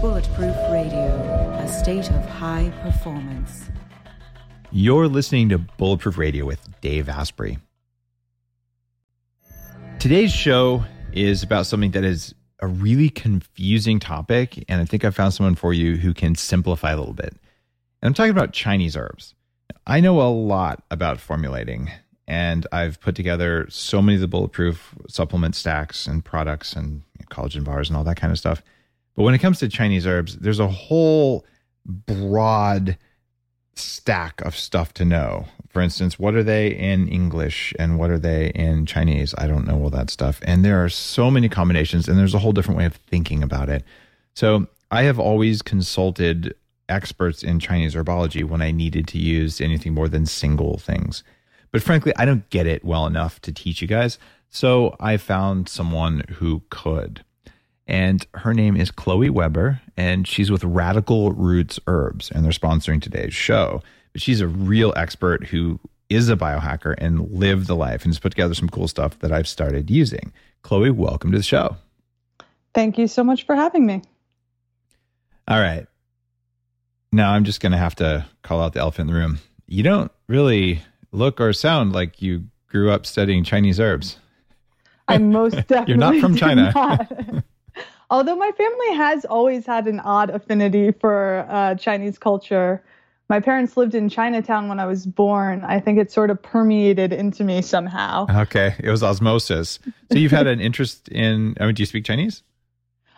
Bulletproof Radio, a state of high performance. You're listening to Bulletproof Radio with Dave Asprey. Today's show is about something that is a really confusing topic, and I think I found someone for you who can simplify a little bit. And I'm talking about Chinese herbs. I know a lot about formulating, and I've put together so many of the bulletproof supplement stacks and products and collagen bars and all that kind of stuff. But when it comes to Chinese herbs, there's a whole broad stack of stuff to know. For instance, what are they in English and what are they in Chinese? I don't know all that stuff. And there are so many combinations, and there's a whole different way of thinking about it. So I have always consulted experts in Chinese herbology when I needed to use anything more than single things. But frankly, I don't get it well enough to teach you guys. So I found someone who could and her name is Chloe Weber, and she's with Radical Roots Herbs, and they're sponsoring today's show. But she's a real expert who is a biohacker and lived the life and has put together some cool stuff that I've started using. Chloe, welcome to the show. Thank you so much for having me. All right. Now I'm just going to have to call out the elephant in the room. You don't really look or sound like you grew up studying Chinese herbs. I most definitely. You're not from China. Not. Although my family has always had an odd affinity for uh, Chinese culture. My parents lived in Chinatown when I was born. I think it sort of permeated into me somehow. Okay. It was osmosis. So you've had an interest in, I mean, do you speak Chinese?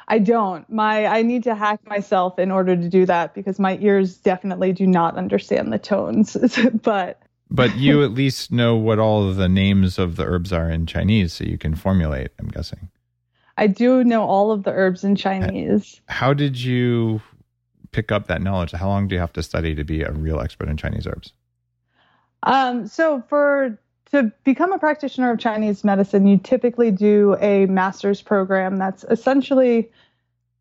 I don't. My I need to hack myself in order to do that because my ears definitely do not understand the tones. but but you at least know what all of the names of the herbs are in Chinese so you can formulate, I'm guessing. I do know all of the herbs in Chinese. How did you pick up that knowledge? How long do you have to study to be a real expert in Chinese herbs? Um, so for to become a practitioner of Chinese medicine, you typically do a master's program that's essentially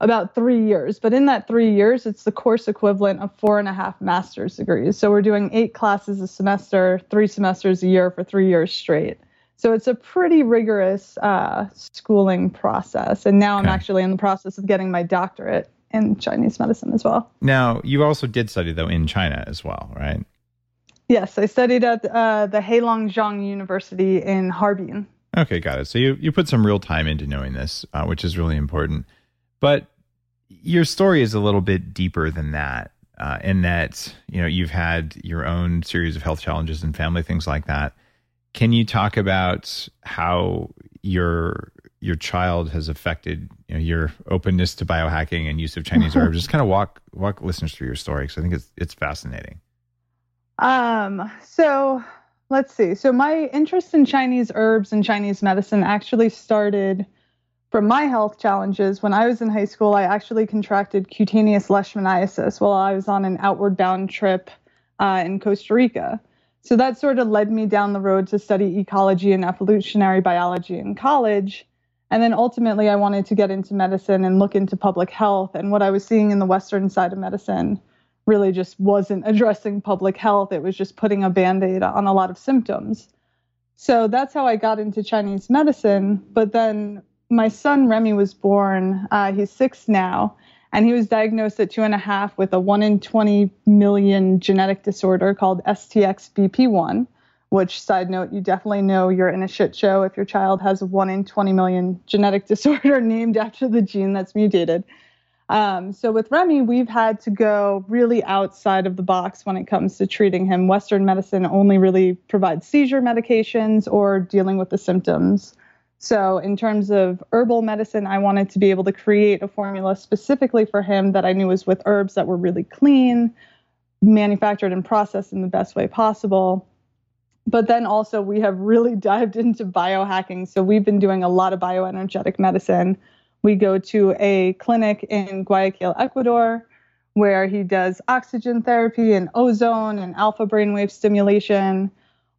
about three years. But in that three years, it's the course equivalent of four and a half master's degrees. So we're doing eight classes a semester, three semesters a year for three years straight. So it's a pretty rigorous uh, schooling process. And now I'm actually in the process of getting my doctorate in Chinese medicine as well. Now, you also did study, though, in China as well, right? Yes, I studied at uh, the Heilongjiang University in Harbin. Okay, got it. So you, you put some real time into knowing this, uh, which is really important. But your story is a little bit deeper than that, uh, in that you know you've had your own series of health challenges and family things like that. Can you talk about how your your child has affected you know, your openness to biohacking and use of Chinese herbs? Just kind of walk walk listeners through your story because I think it's it's fascinating. Um. So let's see. So my interest in Chinese herbs and Chinese medicine actually started from my health challenges. When I was in high school, I actually contracted cutaneous leishmaniasis while I was on an outward bound trip uh, in Costa Rica. So that sort of led me down the road to study ecology and evolutionary biology in college. And then ultimately, I wanted to get into medicine and look into public health. And what I was seeing in the Western side of medicine really just wasn't addressing public health, it was just putting a band aid on a lot of symptoms. So that's how I got into Chinese medicine. But then my son Remy was born, uh, he's six now and he was diagnosed at two and a half with a 1 in 20 million genetic disorder called STXBP1, which, side note, you definitely know you're in a shit show if your child has a 1 in 20 million genetic disorder named after the gene that's mutated. Um, so with Remy, we've had to go really outside of the box when it comes to treating him. Western medicine only really provides seizure medications or dealing with the symptoms. So, in terms of herbal medicine, I wanted to be able to create a formula specifically for him that I knew was with herbs that were really clean, manufactured and processed in the best way possible. But then also, we have really dived into biohacking. So, we've been doing a lot of bioenergetic medicine. We go to a clinic in Guayaquil, Ecuador, where he does oxygen therapy and ozone and alpha brainwave stimulation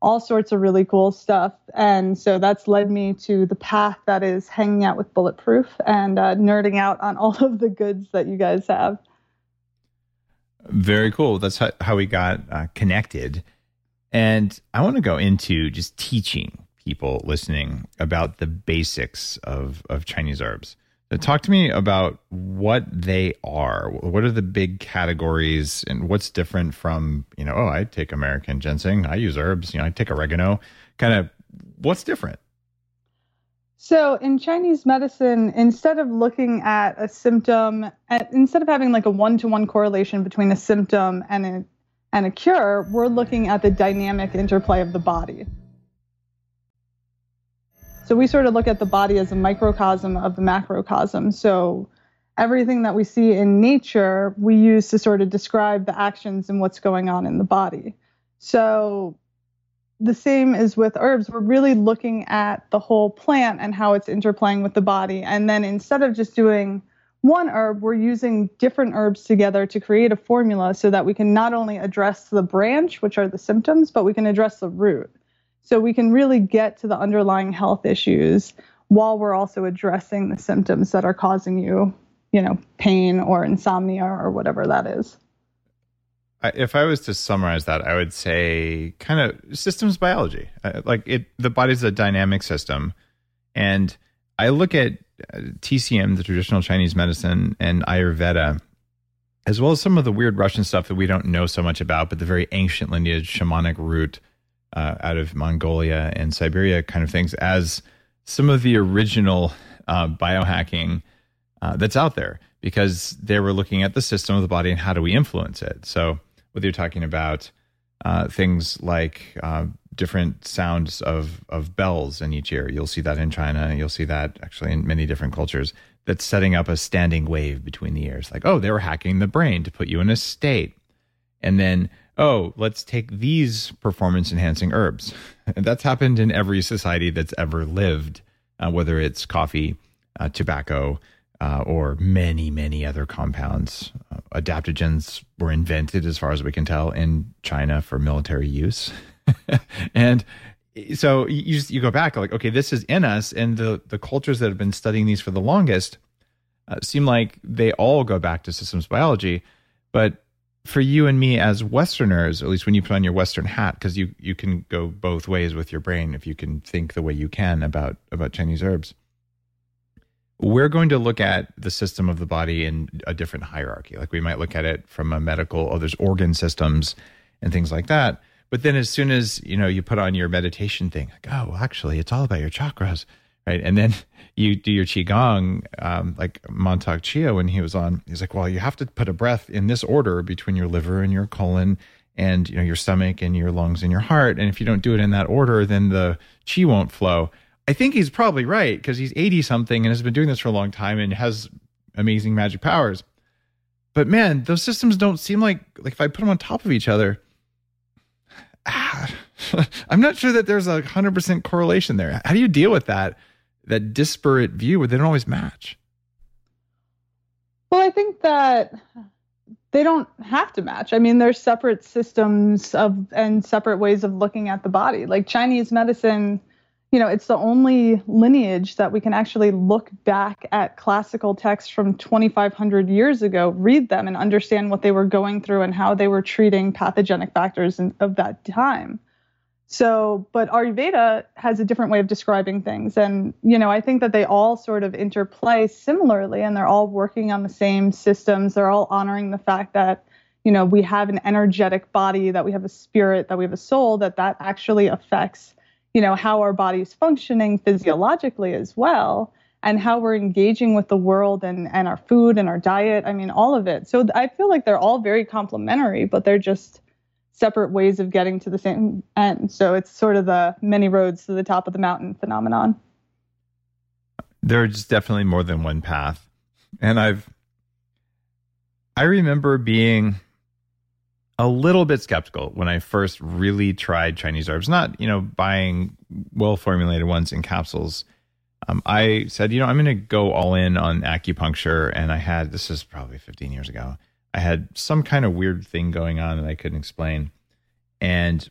all sorts of really cool stuff. And so that's led me to the path that is hanging out with Bulletproof and uh, nerding out on all of the goods that you guys have. Very cool. That's how, how we got uh, connected. And I want to go into just teaching people listening about the basics of, of Chinese herbs. Uh, talk to me about what they are. What are the big categories and what's different from, you know, oh, I take American ginseng, I use herbs, you know, I take oregano. Kind of what's different? So in Chinese medicine, instead of looking at a symptom, instead of having like a one-to-one correlation between a symptom and a and a cure, we're looking at the dynamic interplay of the body. So we sort of look at the body as a microcosm of the macrocosm. So everything that we see in nature, we use to sort of describe the actions and what's going on in the body. So the same is with herbs. We're really looking at the whole plant and how it's interplaying with the body. And then instead of just doing one herb, we're using different herbs together to create a formula so that we can not only address the branch, which are the symptoms, but we can address the root. So we can really get to the underlying health issues while we're also addressing the symptoms that are causing you, you know, pain or insomnia or whatever that is. If I was to summarize that, I would say kind of systems biology. Like it, the body's a dynamic system, and I look at uh, TCM, the traditional Chinese medicine, and Ayurveda, as well as some of the weird Russian stuff that we don't know so much about, but the very ancient lineage, shamanic root out of Mongolia and Siberia kind of things as some of the original uh, biohacking uh, that's out there because they were looking at the system of the body and how do we influence it. So whether you're talking about uh, things like uh, different sounds of of bells in each ear, you'll see that in China. You'll see that actually in many different cultures. That's setting up a standing wave between the ears. Like, oh, they were hacking the brain to put you in a state, and then oh, let's take these performance enhancing herbs. And that's happened in every society that's ever lived, uh, whether it's coffee, uh, tobacco, uh, or many, many other compounds. Uh, adaptogens were invented, as far as we can tell, in China for military use. and so you just, you go back like, okay, this is in us, and the the cultures that have been studying these for the longest uh, seem like they all go back to systems biology, but for you and me as Westerners, at least when you put on your Western hat, because you you can go both ways with your brain if you can think the way you can about about Chinese herbs. We're going to look at the system of the body in a different hierarchy. Like we might look at it from a medical, oh, there's organ systems and things like that. But then as soon as you know you put on your meditation thing, like, oh, well, actually, it's all about your chakras, right? And then you do your qigong, um, like Mantak Chia when he was on, he's like, well, you have to put a breath in this order between your liver and your colon and you know your stomach and your lungs and your heart. And if you don't do it in that order, then the qi won't flow. I think he's probably right because he's 80 something and has been doing this for a long time and has amazing magic powers. But man, those systems don't seem like like if I put them on top of each other, ah, I'm not sure that there's a hundred percent correlation there. How do you deal with that? That disparate view where they don't always match? Well, I think that they don't have to match. I mean, there's separate systems of and separate ways of looking at the body. Like Chinese medicine, you know, it's the only lineage that we can actually look back at classical texts from 2500 years ago, read them and understand what they were going through and how they were treating pathogenic factors in, of that time. So, but Ayurveda has a different way of describing things. And, you know, I think that they all sort of interplay similarly and they're all working on the same systems. They're all honoring the fact that, you know, we have an energetic body, that we have a spirit, that we have a soul, that that actually affects, you know, how our body's functioning physiologically as well and how we're engaging with the world and, and our food and our diet. I mean, all of it. So I feel like they're all very complementary, but they're just, separate ways of getting to the same end. So it's sort of the many roads to the top of the mountain phenomenon. There's definitely more than one path. And I've, I remember being a little bit skeptical when I first really tried Chinese herbs, not, you know, buying well formulated ones in capsules. Um, I said, you know, I'm going to go all in on acupuncture. And I had, this is probably 15 years ago. I had some kind of weird thing going on that I couldn't explain. And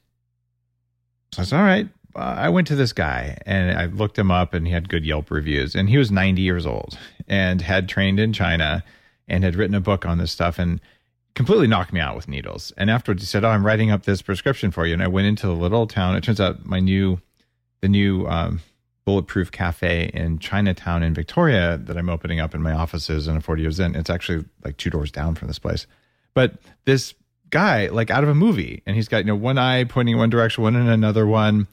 so I said, all right. I went to this guy and I looked him up and he had good Yelp reviews. And he was 90 years old and had trained in China and had written a book on this stuff and completely knocked me out with needles. And afterwards he said, Oh, I'm writing up this prescription for you. And I went into the little town. It turns out my new, the new um, bulletproof cafe in Chinatown in Victoria that I'm opening up in my offices in a 40 years in. It's actually like two doors down from this place. But this guy, like out of a movie, and he's got, you know, one eye pointing in one direction, one in another one,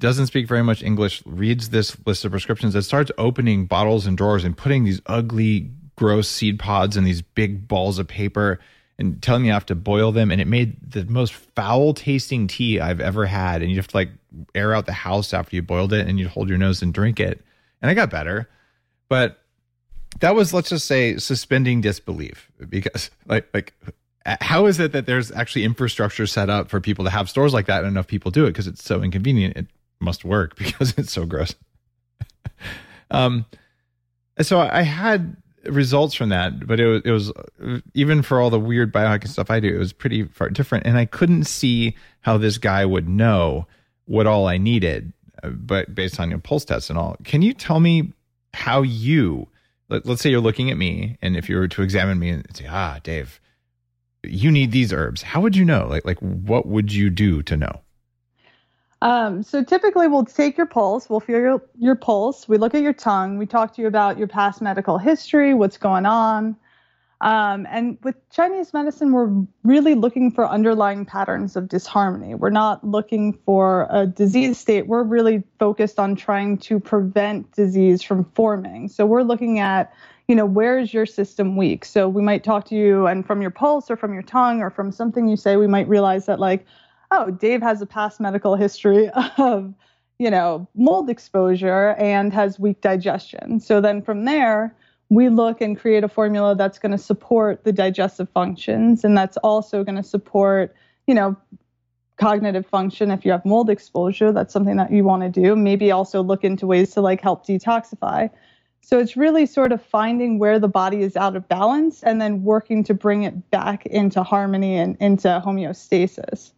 doesn't speak very much English, reads this list of prescriptions and starts opening bottles and drawers and putting these ugly, gross seed pods and these big balls of paper and telling me I have to boil them. And it made the most foul tasting tea I've ever had. And you have to like air out the house after you boiled it and you hold your nose and drink it. And I got better. But that was, let's just say, suspending disbelief because like, like, how is it that there's actually infrastructure set up for people to have stores like that and enough people do it because it's so inconvenient? It must work because it's so gross. um, so I had results from that, but it was, it was even for all the weird biohacking stuff I do, it was pretty far different. And I couldn't see how this guy would know what all I needed, uh, but based on your pulse tests and all. Can you tell me how you, let, us say you're looking at me, and if you were to examine me and say, ah, Dave, you need these herbs. How would you know? Like, like what would you do to know? Um, so typically we'll take your pulse, we'll feel your, your pulse, we look at your tongue, we talk to you about your past medical history, what's going on. Um, and with Chinese medicine, we're really looking for underlying patterns of disharmony. We're not looking for a disease state. We're really focused on trying to prevent disease from forming. So we're looking at, you know, where is your system weak? So we might talk to you, and from your pulse or from your tongue or from something you say, we might realize that, like, oh, Dave has a past medical history of, you know, mold exposure and has weak digestion. So then from there, we look and create a formula that's going to support the digestive functions and that's also going to support, you know, cognitive function if you have mold exposure. That's something that you want to do. Maybe also look into ways to like help detoxify. So it's really sort of finding where the body is out of balance and then working to bring it back into harmony and into homeostasis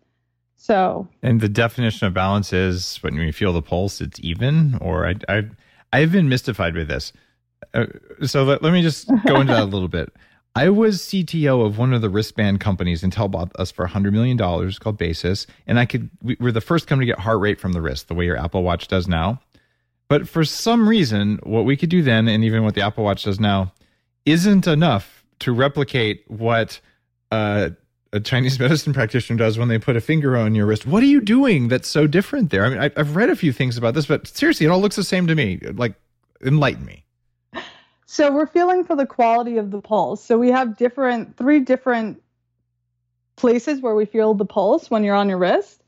so, and the definition of balance is when you feel the pulse, it's even. Or I, I, I've been mystified with this. Uh, so let, let me just go into that a little bit. I was CTO of one of the wristband companies. Intel bought us for $100 million called Basis. And I could, we were the first company to get heart rate from the wrist, the way your Apple Watch does now. But for some reason, what we could do then, and even what the Apple Watch does now, isn't enough to replicate what uh, a Chinese medicine practitioner does when they put a finger on your wrist. What are you doing that's so different there? I mean, I, have read a few things about this, but seriously, it all looks the same to me. Like, enlighten me. So we're feeling for the quality of the pulse. So we have different, three different places where we feel the pulse when you're on your wrist.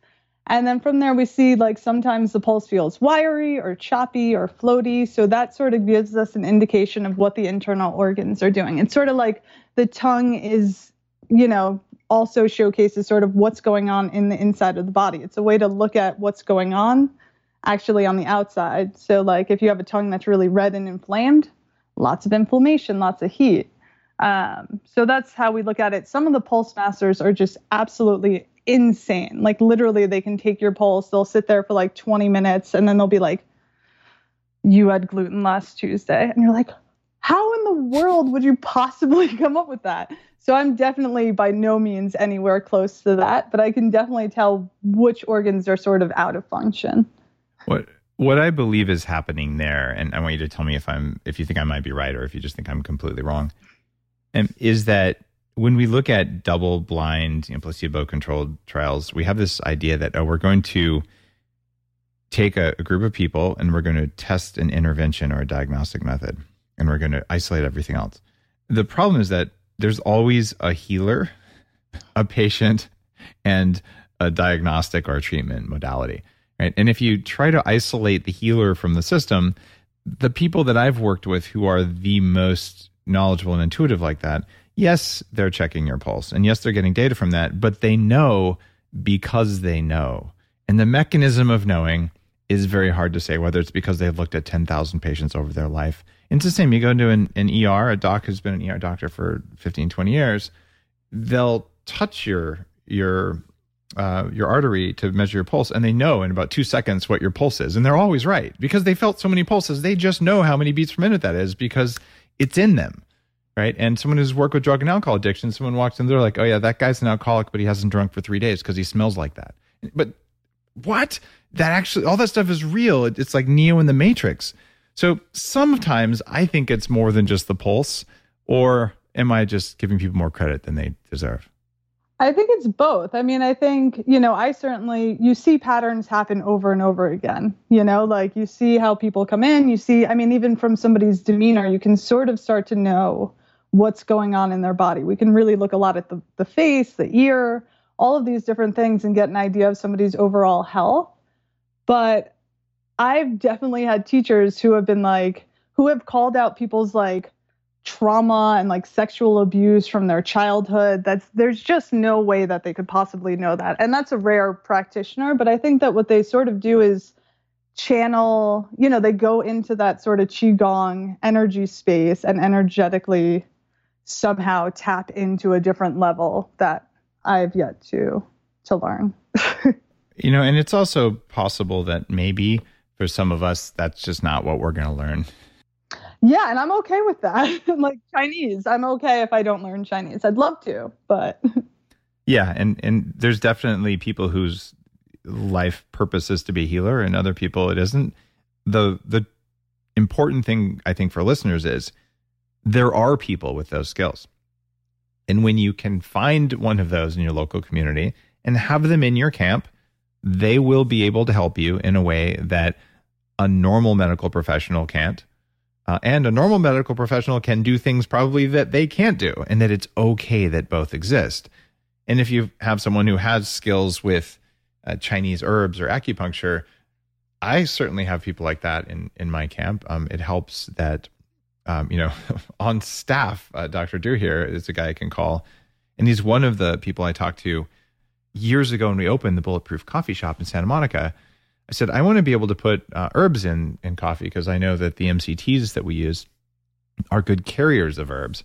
And then from there, we see like sometimes the pulse feels wiry or choppy or floaty. So that sort of gives us an indication of what the internal organs are doing. It's sort of like the tongue is, you know, also showcases sort of what's going on in the inside of the body. It's a way to look at what's going on actually on the outside. So, like if you have a tongue that's really red and inflamed, lots of inflammation, lots of heat. Um, so that's how we look at it. Some of the pulse masters are just absolutely insane. Like literally, they can take your pulse, they'll sit there for like 20 minutes, and then they'll be like, "You had gluten last Tuesday," and you're like, "How in the world would you possibly come up with that?" So I'm definitely by no means anywhere close to that, but I can definitely tell which organs are sort of out of function. What what I believe is happening there, and I want you to tell me if I'm if you think I might be right or if you just think I'm completely wrong, and is that when we look at double blind, you know, placebo controlled trials, we have this idea that oh, we're going to take a, a group of people and we're going to test an intervention or a diagnostic method, and we're going to isolate everything else. The problem is that there's always a healer, a patient, and a diagnostic or a treatment modality. Right. And if you try to isolate the healer from the system, the people that I've worked with who are the most knowledgeable and intuitive like that, yes, they're checking your pulse. And yes, they're getting data from that, but they know because they know. And the mechanism of knowing is very hard to say, whether it's because they've looked at 10,000 patients over their life it's the same. You go into an, an ER, a doc who's been an ER doctor for 15, 20 years, they'll touch your your uh, your artery to measure your pulse, and they know in about two seconds what your pulse is, and they're always right because they felt so many pulses. They just know how many beats per minute that is because it's in them, right? And someone who's worked with drug and alcohol addiction, someone walks in, they're like, "Oh yeah, that guy's an alcoholic, but he hasn't drunk for three days because he smells like that." But what? That actually, all that stuff is real. It, it's like Neo in the Matrix. So sometimes I think it's more than just the pulse, or am I just giving people more credit than they deserve? I think it's both. I mean, I think, you know, I certainly, you see patterns happen over and over again. You know, like you see how people come in, you see, I mean, even from somebody's demeanor, you can sort of start to know what's going on in their body. We can really look a lot at the, the face, the ear, all of these different things and get an idea of somebody's overall health. But I've definitely had teachers who have been like, who have called out people's like trauma and like sexual abuse from their childhood. That's there's just no way that they could possibly know that. And that's a rare practitioner but i think that what they sort of do is channel you know they go into that sort of qigong energy space and energetically somehow tap into a different level that i've yet to to learn you know and it's also possible that maybe for some of us that's just not what we're going to learn yeah, and I'm okay with that. like Chinese, I'm okay if I don't learn Chinese. I'd love to, but yeah, and and there's definitely people whose life purpose is to be a healer, and other people it isn't. the The important thing I think for listeners is there are people with those skills, and when you can find one of those in your local community and have them in your camp, they will be able to help you in a way that a normal medical professional can't uh, and a normal medical professional can do things probably that they can't do, and that it's okay that both exist. And if you have someone who has skills with uh, Chinese herbs or acupuncture, I certainly have people like that in in my camp. Um, it helps that um, you know on staff, uh, Dr. Drew here is a guy I can call, and he's one of the people I talk to years ago when we opened the Bulletproof Coffee Shop in Santa Monica I said, I want to be able to put uh, herbs in, in coffee because I know that the MCTs that we use are good carriers of herbs.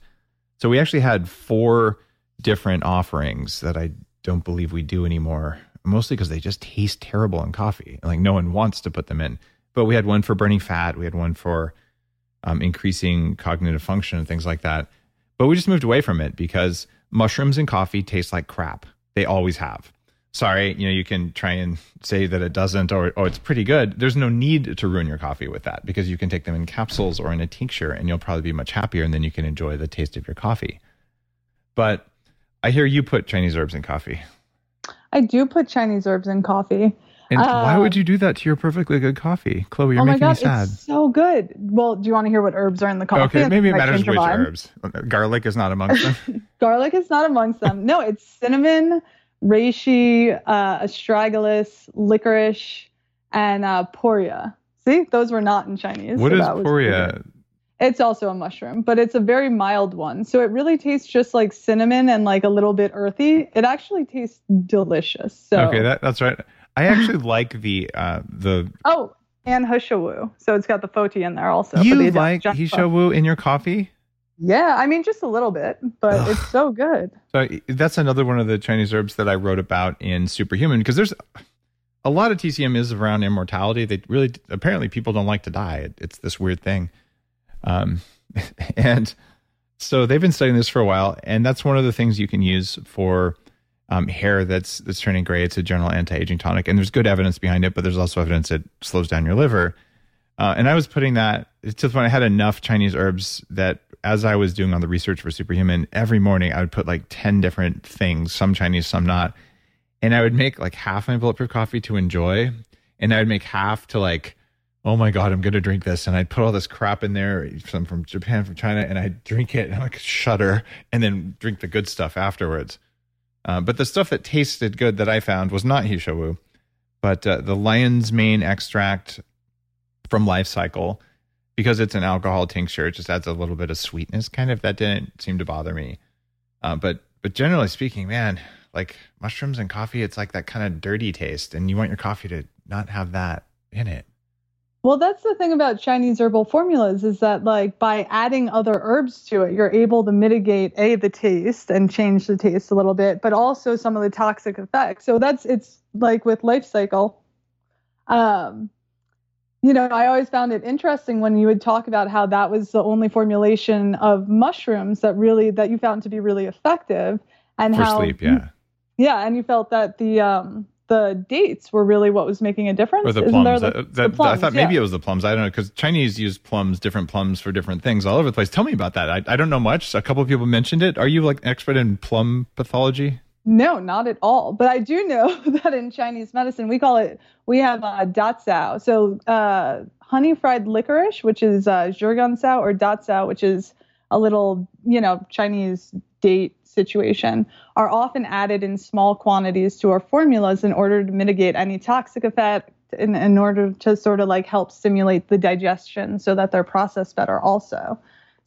So we actually had four different offerings that I don't believe we do anymore, mostly because they just taste terrible in coffee. Like no one wants to put them in. But we had one for burning fat, we had one for um, increasing cognitive function and things like that. But we just moved away from it because mushrooms and coffee taste like crap. They always have sorry, you know, you can try and say that it doesn't or, oh, it's pretty good. There's no need to ruin your coffee with that because you can take them in capsules or in a tincture and you'll probably be much happier and then you can enjoy the taste of your coffee. But I hear you put Chinese herbs in coffee. I do put Chinese herbs in coffee. And uh, why would you do that to your perfectly good coffee? Chloe, you're oh making God, me sad. It's so good. Well, do you want to hear what herbs are in the coffee? Okay, maybe it matters which herbs. Garlic is not amongst them. Garlic is not amongst them. No, it's cinnamon, reishi, uh, astragalus, licorice, and uh, poria. See, those were not in Chinese. What so is poria? It's also a mushroom, but it's a very mild one. So it really tastes just like cinnamon and like a little bit earthy. It actually tastes delicious. So okay, that, that's right. I actually like the uh, the oh, and He Shou Wu. So it's got the foti in there also. You like He Shou Wu in your coffee? Yeah, I mean just a little bit, but Ugh. it's so good. So that's another one of the Chinese herbs that I wrote about in Superhuman because there's a lot of TCM is around immortality. They really apparently people don't like to die. It, it's this weird thing, um, and so they've been studying this for a while, and that's one of the things you can use for um, hair that's that's turning gray. It's a general anti-aging tonic, and there's good evidence behind it, but there's also evidence it slows down your liver. Uh, and I was putting that to the point I had enough Chinese herbs that as I was doing on the research for Superhuman, every morning I would put like 10 different things, some Chinese, some not. And I would make like half my bulletproof coffee to enjoy. And I would make half to like, oh my God, I'm going to drink this. And I'd put all this crap in there, some from Japan, from China, and I'd drink it and I'd like shudder and then drink the good stuff afterwards. Uh, but the stuff that tasted good that I found was not He Shou Wu, but uh, the lion's mane extract from Life Cycle because it's an alcohol tincture, it just adds a little bit of sweetness. Kind of that didn't seem to bother me. Uh, but but generally speaking, man, like mushrooms and coffee, it's like that kind of dirty taste, and you want your coffee to not have that in it. Well, that's the thing about Chinese herbal formulas is that like by adding other herbs to it, you're able to mitigate a the taste and change the taste a little bit, but also some of the toxic effects. So that's it's like with life cycle. Um, you know, I always found it interesting when you would talk about how that was the only formulation of mushrooms that really that you found to be really effective, and for how sleep, yeah, yeah, and you felt that the um, the dates were really what was making a difference. Or the plums. there, That- like, that- the plums, I thought maybe yeah. it was the plums. I don't know because Chinese use plums, different plums for different things all over the place. Tell me about that. I, I don't know much. A couple of people mentioned it. Are you like an expert in plum pathology? No, not at all. But I do know that in Chinese medicine, we call it, we have uh, da zao. So uh, honey fried licorice, which is uh, zhi gan cao, or da zao, which is a little, you know, Chinese date situation, are often added in small quantities to our formulas in order to mitigate any toxic effect, in, in order to sort of like help stimulate the digestion so that they're processed better also.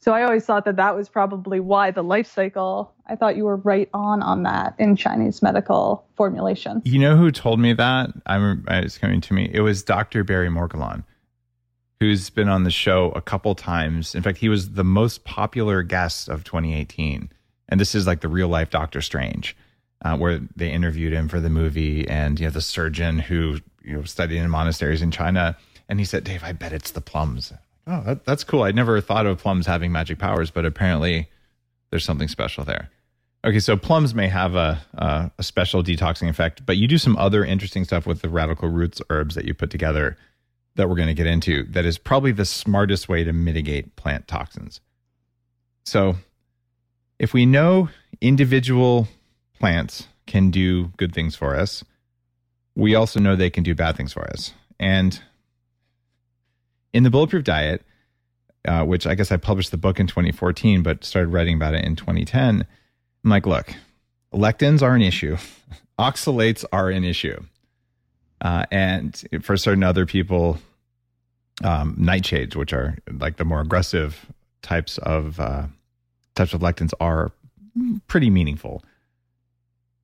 So I always thought that that was probably why the life cycle. I thought you were right on on that in Chinese medical formulation. You know who told me that? I'm. It's coming to me. It was Dr. Barry Morguelan, who's been on the show a couple times. In fact, he was the most popular guest of 2018. And this is like the real life Doctor Strange, uh, where they interviewed him for the movie, and you know the surgeon who you know studied in monasteries in China, and he said, "Dave, I bet it's the plums." Oh, that, that's cool. I never thought of plums having magic powers, but apparently there's something special there. Okay, so plums may have a, a a special detoxing effect, but you do some other interesting stuff with the radical roots herbs that you put together that we're going to get into. That is probably the smartest way to mitigate plant toxins. So, if we know individual plants can do good things for us, we also know they can do bad things for us. And in the Bulletproof Diet, uh, which I guess I published the book in 2014, but started writing about it in 2010. I'm like, look, lectins are an issue, oxalates are an issue, uh, and for certain other people, um, nightshades, which are like the more aggressive types of uh, types of lectins, are pretty meaningful.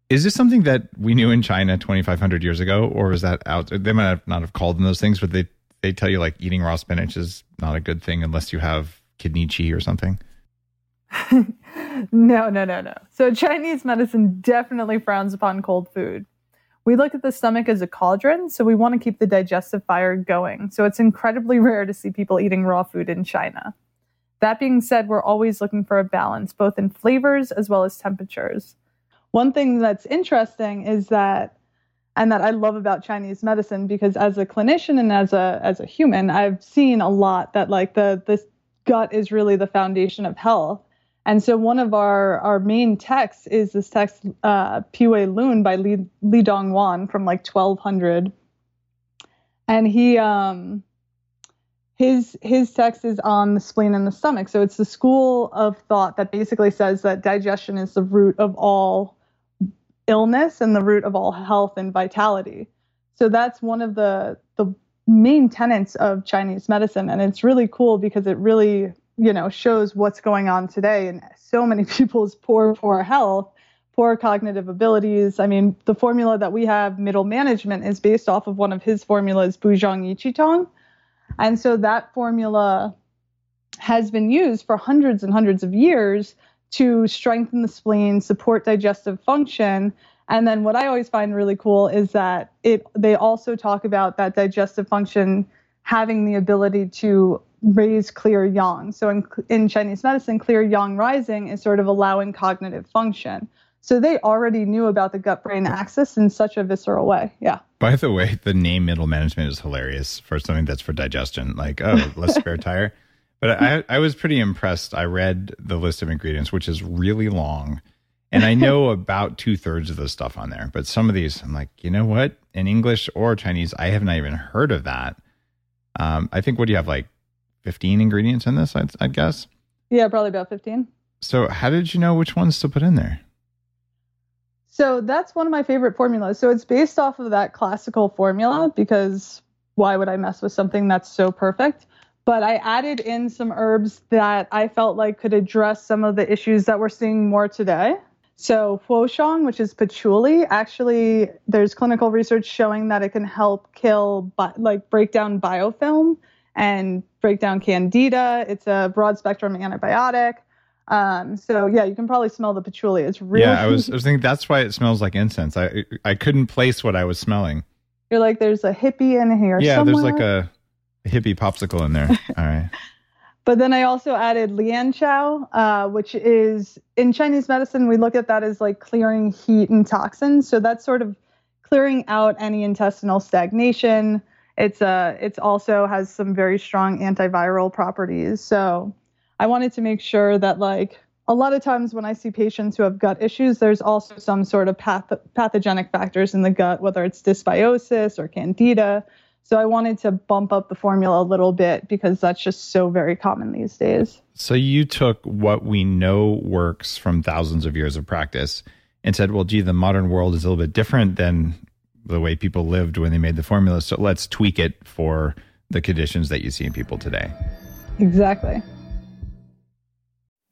Is this something that we knew in China 2,500 years ago, or is that out? They might not have called them those things, but they they tell you like eating raw spinach is not a good thing unless you have kidney chi or something. no, no, no, no. So Chinese medicine definitely frowns upon cold food. We look at the stomach as a cauldron, so we want to keep the digestive fire going. So it's incredibly rare to see people eating raw food in China. That being said, we're always looking for a balance, both in flavors as well as temperatures. One thing that's interesting is that and that I love about Chinese medicine because as a clinician and as a as a human, I've seen a lot that like the the gut is really the foundation of health. And so one of our our main texts is this text uh Piwei Lun by Li, Li Dongyuan from like 1200. And he um his his text is on the spleen and the stomach. So it's the school of thought that basically says that digestion is the root of all illness and the root of all health and vitality. So that's one of the the main tenets of Chinese medicine and it's really cool because it really, you know, shows what's going on today in so many people's poor poor health, poor cognitive abilities. I mean, the formula that we have middle management is based off of one of his formulas Buzhong Yiqitang. And so that formula has been used for hundreds and hundreds of years to strengthen the spleen, support digestive function. And then what I always find really cool is that it they also talk about that digestive function having the ability to raise clear yang. So in, in Chinese medicine, clear yang rising is sort of allowing cognitive function. So they already knew about the gut brain axis in such a visceral way. Yeah. By the way, the name middle management is hilarious for something that's for digestion. Like, oh, less spare tire. But I, I was pretty impressed. I read the list of ingredients, which is really long. And I know about two thirds of the stuff on there. But some of these, I'm like, you know what? In English or Chinese, I have not even heard of that. Um, I think, what do you have, like 15 ingredients in this, I'd, I'd guess? Yeah, probably about 15. So, how did you know which ones to put in there? So that's one of my favorite formulas. So it's based off of that classical formula because why would I mess with something that's so perfect? But I added in some herbs that I felt like could address some of the issues that we're seeing more today. So Huoxiang, which is patchouli, actually there's clinical research showing that it can help kill like break down biofilm and break down candida. It's a broad spectrum antibiotic. Um, so yeah, you can probably smell the patchouli. It's really Yeah, I was, I was thinking that's why it smells like incense. I I couldn't place what I was smelling. You're like, there's a hippie in here. Yeah, somewhere. there's like a, a hippie popsicle in there. All right. But then I also added lian qiao, uh, which is in Chinese medicine, we look at that as like clearing heat and toxins. So that's sort of clearing out any intestinal stagnation. It's uh it's also has some very strong antiviral properties. So I wanted to make sure that like a lot of times when I see patients who have gut issues, there's also some sort of path- pathogenic factors in the gut, whether it's dysbiosis or candida. So I wanted to bump up the formula a little bit because that's just so very common these days. So you took what we know works from thousands of years of practice and said, well, gee, the modern world is a little bit different than the way people lived when they made the formula. So let's tweak it for the conditions that you see in people today. Exactly.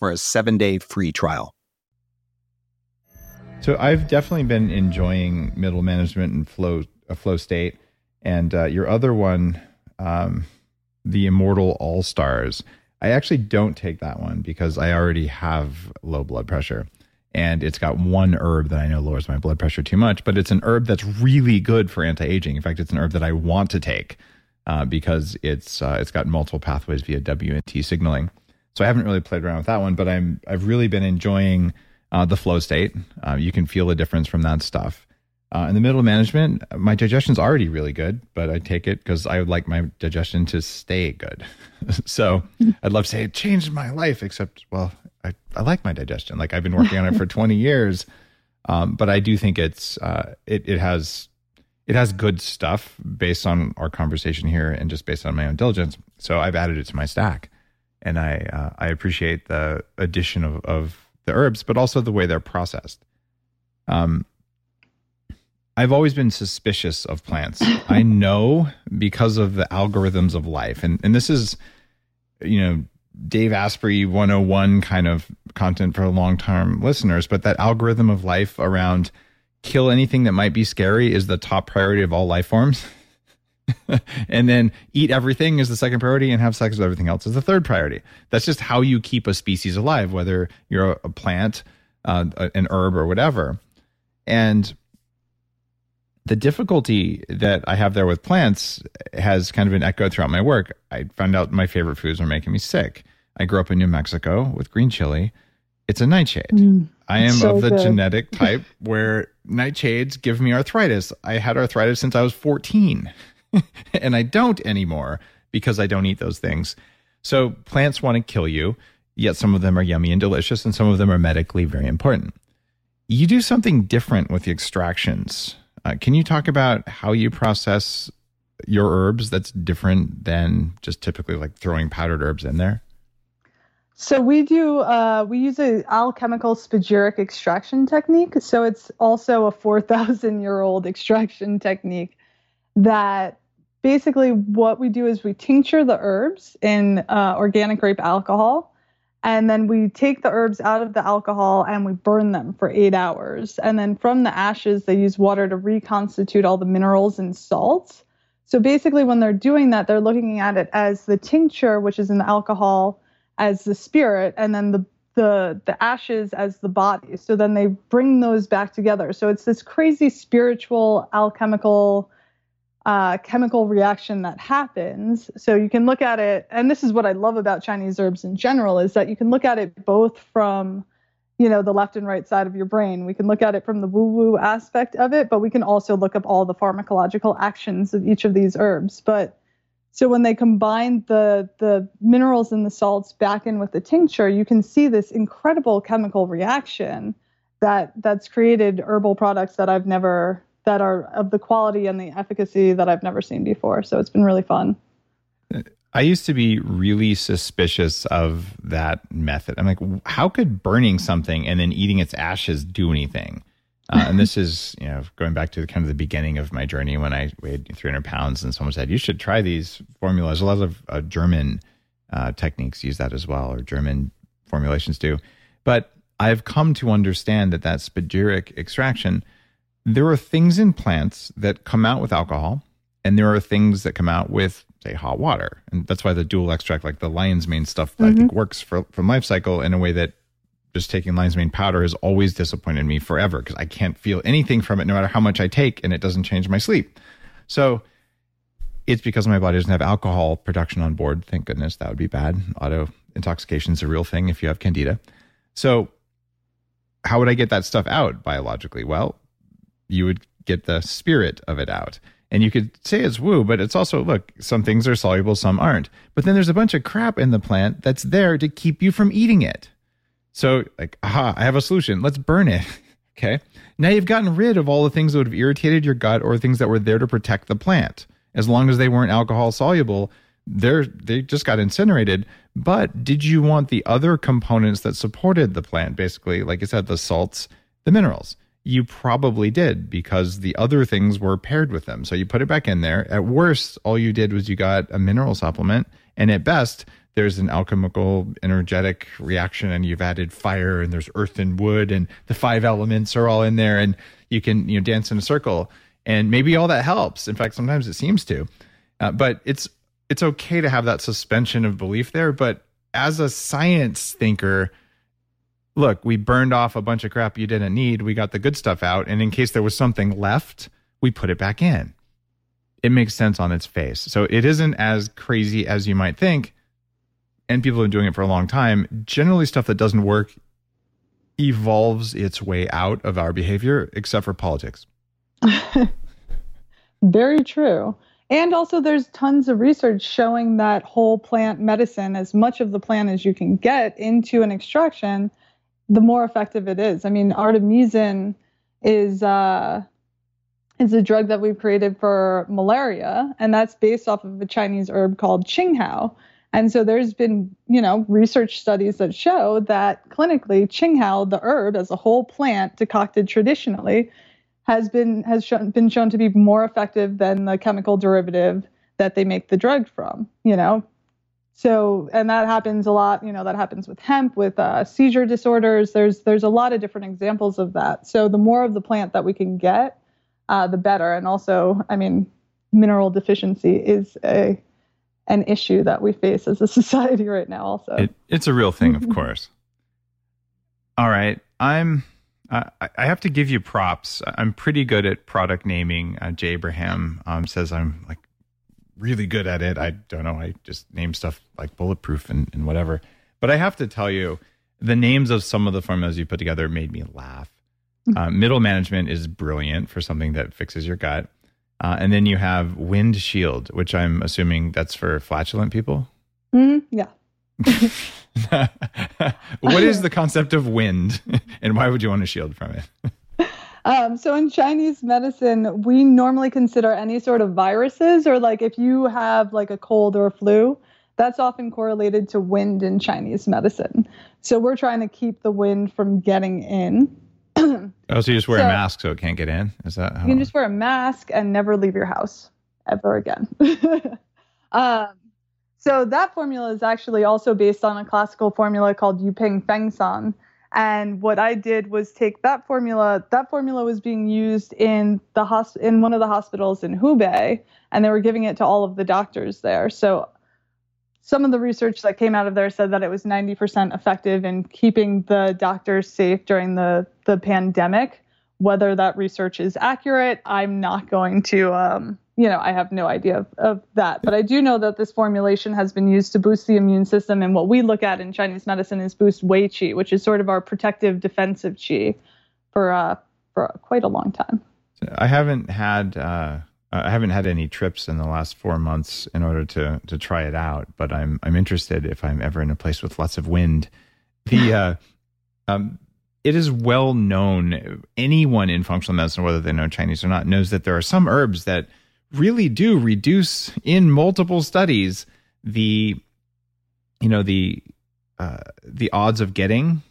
for a seven day free trial. So I've definitely been enjoying middle management and flow a flow state, and uh, your other one, um, the Immortal All Stars. I actually don't take that one because I already have low blood pressure, and it's got one herb that I know lowers my blood pressure too much. But it's an herb that's really good for anti aging. In fact, it's an herb that I want to take uh, because it's uh, it's got multiple pathways via WNT signaling. So I haven't really played around with that one, but I'm I've really been enjoying uh, the flow state. Uh, you can feel the difference from that stuff. Uh, in the middle of management, my digestion's already really good, but I take it because I would like my digestion to stay good. so I'd love to say it changed my life, except well, I, I like my digestion. Like I've been working on it for 20 years, um, but I do think it's uh, it it has it has good stuff based on our conversation here and just based on my own diligence. So I've added it to my stack and I uh, I appreciate the addition of, of the herbs, but also the way they're processed. Um, I've always been suspicious of plants. I know because of the algorithms of life, and and this is, you know, Dave Asprey 101 kind of content for long term listeners, but that algorithm of life around kill anything that might be scary is the top priority of all life forms. and then eat everything is the second priority and have sex with everything else is the third priority. That's just how you keep a species alive, whether you're a plant, uh, an herb, or whatever. And the difficulty that I have there with plants has kind of been echoed throughout my work. I found out my favorite foods were making me sick. I grew up in New Mexico with green chili. It's a nightshade. Mm, I am so of the good. genetic type where nightshades give me arthritis. I had arthritis since I was 14. and I don't anymore because I don't eat those things. So plants want to kill you, yet some of them are yummy and delicious, and some of them are medically very important. You do something different with the extractions. Uh, can you talk about how you process your herbs that's different than just typically like throwing powdered herbs in there? So we do uh, we use a alchemical spagyric extraction technique. So it's also a four thousand year old extraction technique that basically what we do is we tincture the herbs in uh, organic grape alcohol and then we take the herbs out of the alcohol and we burn them for eight hours. And then from the ashes they use water to reconstitute all the minerals and salts. So basically when they're doing that they're looking at it as the tincture which is in the alcohol as the spirit and then the the the ashes as the body. So then they bring those back together. So it's this crazy spiritual alchemical uh, chemical reaction that happens. So you can look at it, and this is what I love about Chinese herbs in general, is that you can look at it both from, you know, the left and right side of your brain. We can look at it from the woo-woo aspect of it, but we can also look up all the pharmacological actions of each of these herbs. But so when they combine the the minerals and the salts back in with the tincture, you can see this incredible chemical reaction that that's created herbal products that I've never that are of the quality and the efficacy that I've never seen before. So it's been really fun. I used to be really suspicious of that method. I'm like, how could burning something and then eating its ashes do anything? Uh, and this is, you know, going back to kind of the beginning of my journey when I weighed 300 pounds, and someone said you should try these formulas. A lot of uh, German uh, techniques use that as well, or German formulations do. But I've come to understand that that spagyric extraction, there are things in plants that come out with alcohol, and there are things that come out with say hot water, and that's why the dual extract, like the lion's mane stuff, mm-hmm. I think works for from life cycle in a way that just taking lion's mane powder has always disappointed me forever because I can't feel anything from it no matter how much I take, and it doesn't change my sleep. So it's because my body doesn't have alcohol production on board. Thank goodness that would be bad. Auto intoxication is a real thing if you have candida. So how would I get that stuff out biologically? Well, you would get the spirit of it out. And you could say it's woo, but it's also, look, some things are soluble, some aren't. But then there's a bunch of crap in the plant that's there to keep you from eating it. So, like, aha, I have a solution. Let's burn it. okay. Now you've gotten rid of all the things that would have irritated your gut or things that were there to protect the plant. As long as they weren't alcohol soluble, they're they just got incinerated. But did you want the other components that supported the plant, basically, like I said, the salts, the minerals? You probably did because the other things were paired with them. So you put it back in there. At worst, all you did was you got a mineral supplement. And at best, there's an alchemical energetic reaction and you've added fire and there's earth and wood and the five elements are all in there and you can you know dance in a circle and maybe all that helps in fact sometimes it seems to uh, but it's it's okay to have that suspension of belief there but as a science thinker look we burned off a bunch of crap you didn't need. We got the good stuff out. And in case there was something left we put it back in. It makes sense on its face. So it isn't as crazy as you might think. And people have been doing it for a long time, generally stuff that doesn't work evolves its way out of our behavior, except for politics. Very true. And also, there's tons of research showing that whole plant medicine, as much of the plant as you can get into an extraction, the more effective it is. I mean, artemisinin is uh, is a drug that we've created for malaria, and that's based off of a Chinese herb called qinghao. And so there's been, you know, research studies that show that clinically Qinghao, the herb as a whole plant decocted traditionally, has been has shown, been shown to be more effective than the chemical derivative that they make the drug from, you know. So, and that happens a lot, you know, that happens with hemp, with uh, seizure disorders. There's there's a lot of different examples of that. So the more of the plant that we can get, uh, the better. And also, I mean, mineral deficiency is a an issue that we face as a society right now also it, it's a real thing of course all right i'm I, I have to give you props i'm pretty good at product naming uh, jay abraham um, says i'm like really good at it i don't know i just name stuff like bulletproof and, and whatever but i have to tell you the names of some of the formulas you put together made me laugh mm-hmm. uh, middle management is brilliant for something that fixes your gut uh, and then you have Wind Shield, which I'm assuming that's for flatulent people. Mm, yeah. what is the concept of wind, and why would you want to shield from it? Um, so in Chinese medicine, we normally consider any sort of viruses, or like if you have like a cold or a flu, that's often correlated to wind in Chinese medicine. So we're trying to keep the wind from getting in. oh, so you just wear so, a mask so it can't get in? Is that how? You can just wear a mask and never leave your house ever again. um, so that formula is actually also based on a classical formula called Yuping Fengsan. And what I did was take that formula. That formula was being used in the hosp- in one of the hospitals in Hubei, and they were giving it to all of the doctors there. So some of the research that came out of there said that it was 90% effective in keeping the doctors safe during the, the pandemic. Whether that research is accurate, I'm not going to, um, you know, I have no idea of, of, that. But I do know that this formulation has been used to boost the immune system. And what we look at in Chinese medicine is boost Wei Qi, which is sort of our protective defensive Qi for, uh, for quite a long time. I haven't had. Uh I haven't had any trips in the last four months in order to to try it out, but I'm I'm interested if I'm ever in a place with lots of wind. The uh, um, it is well known. Anyone in functional medicine, whether they know Chinese or not, knows that there are some herbs that really do reduce in multiple studies the you know the uh, the odds of getting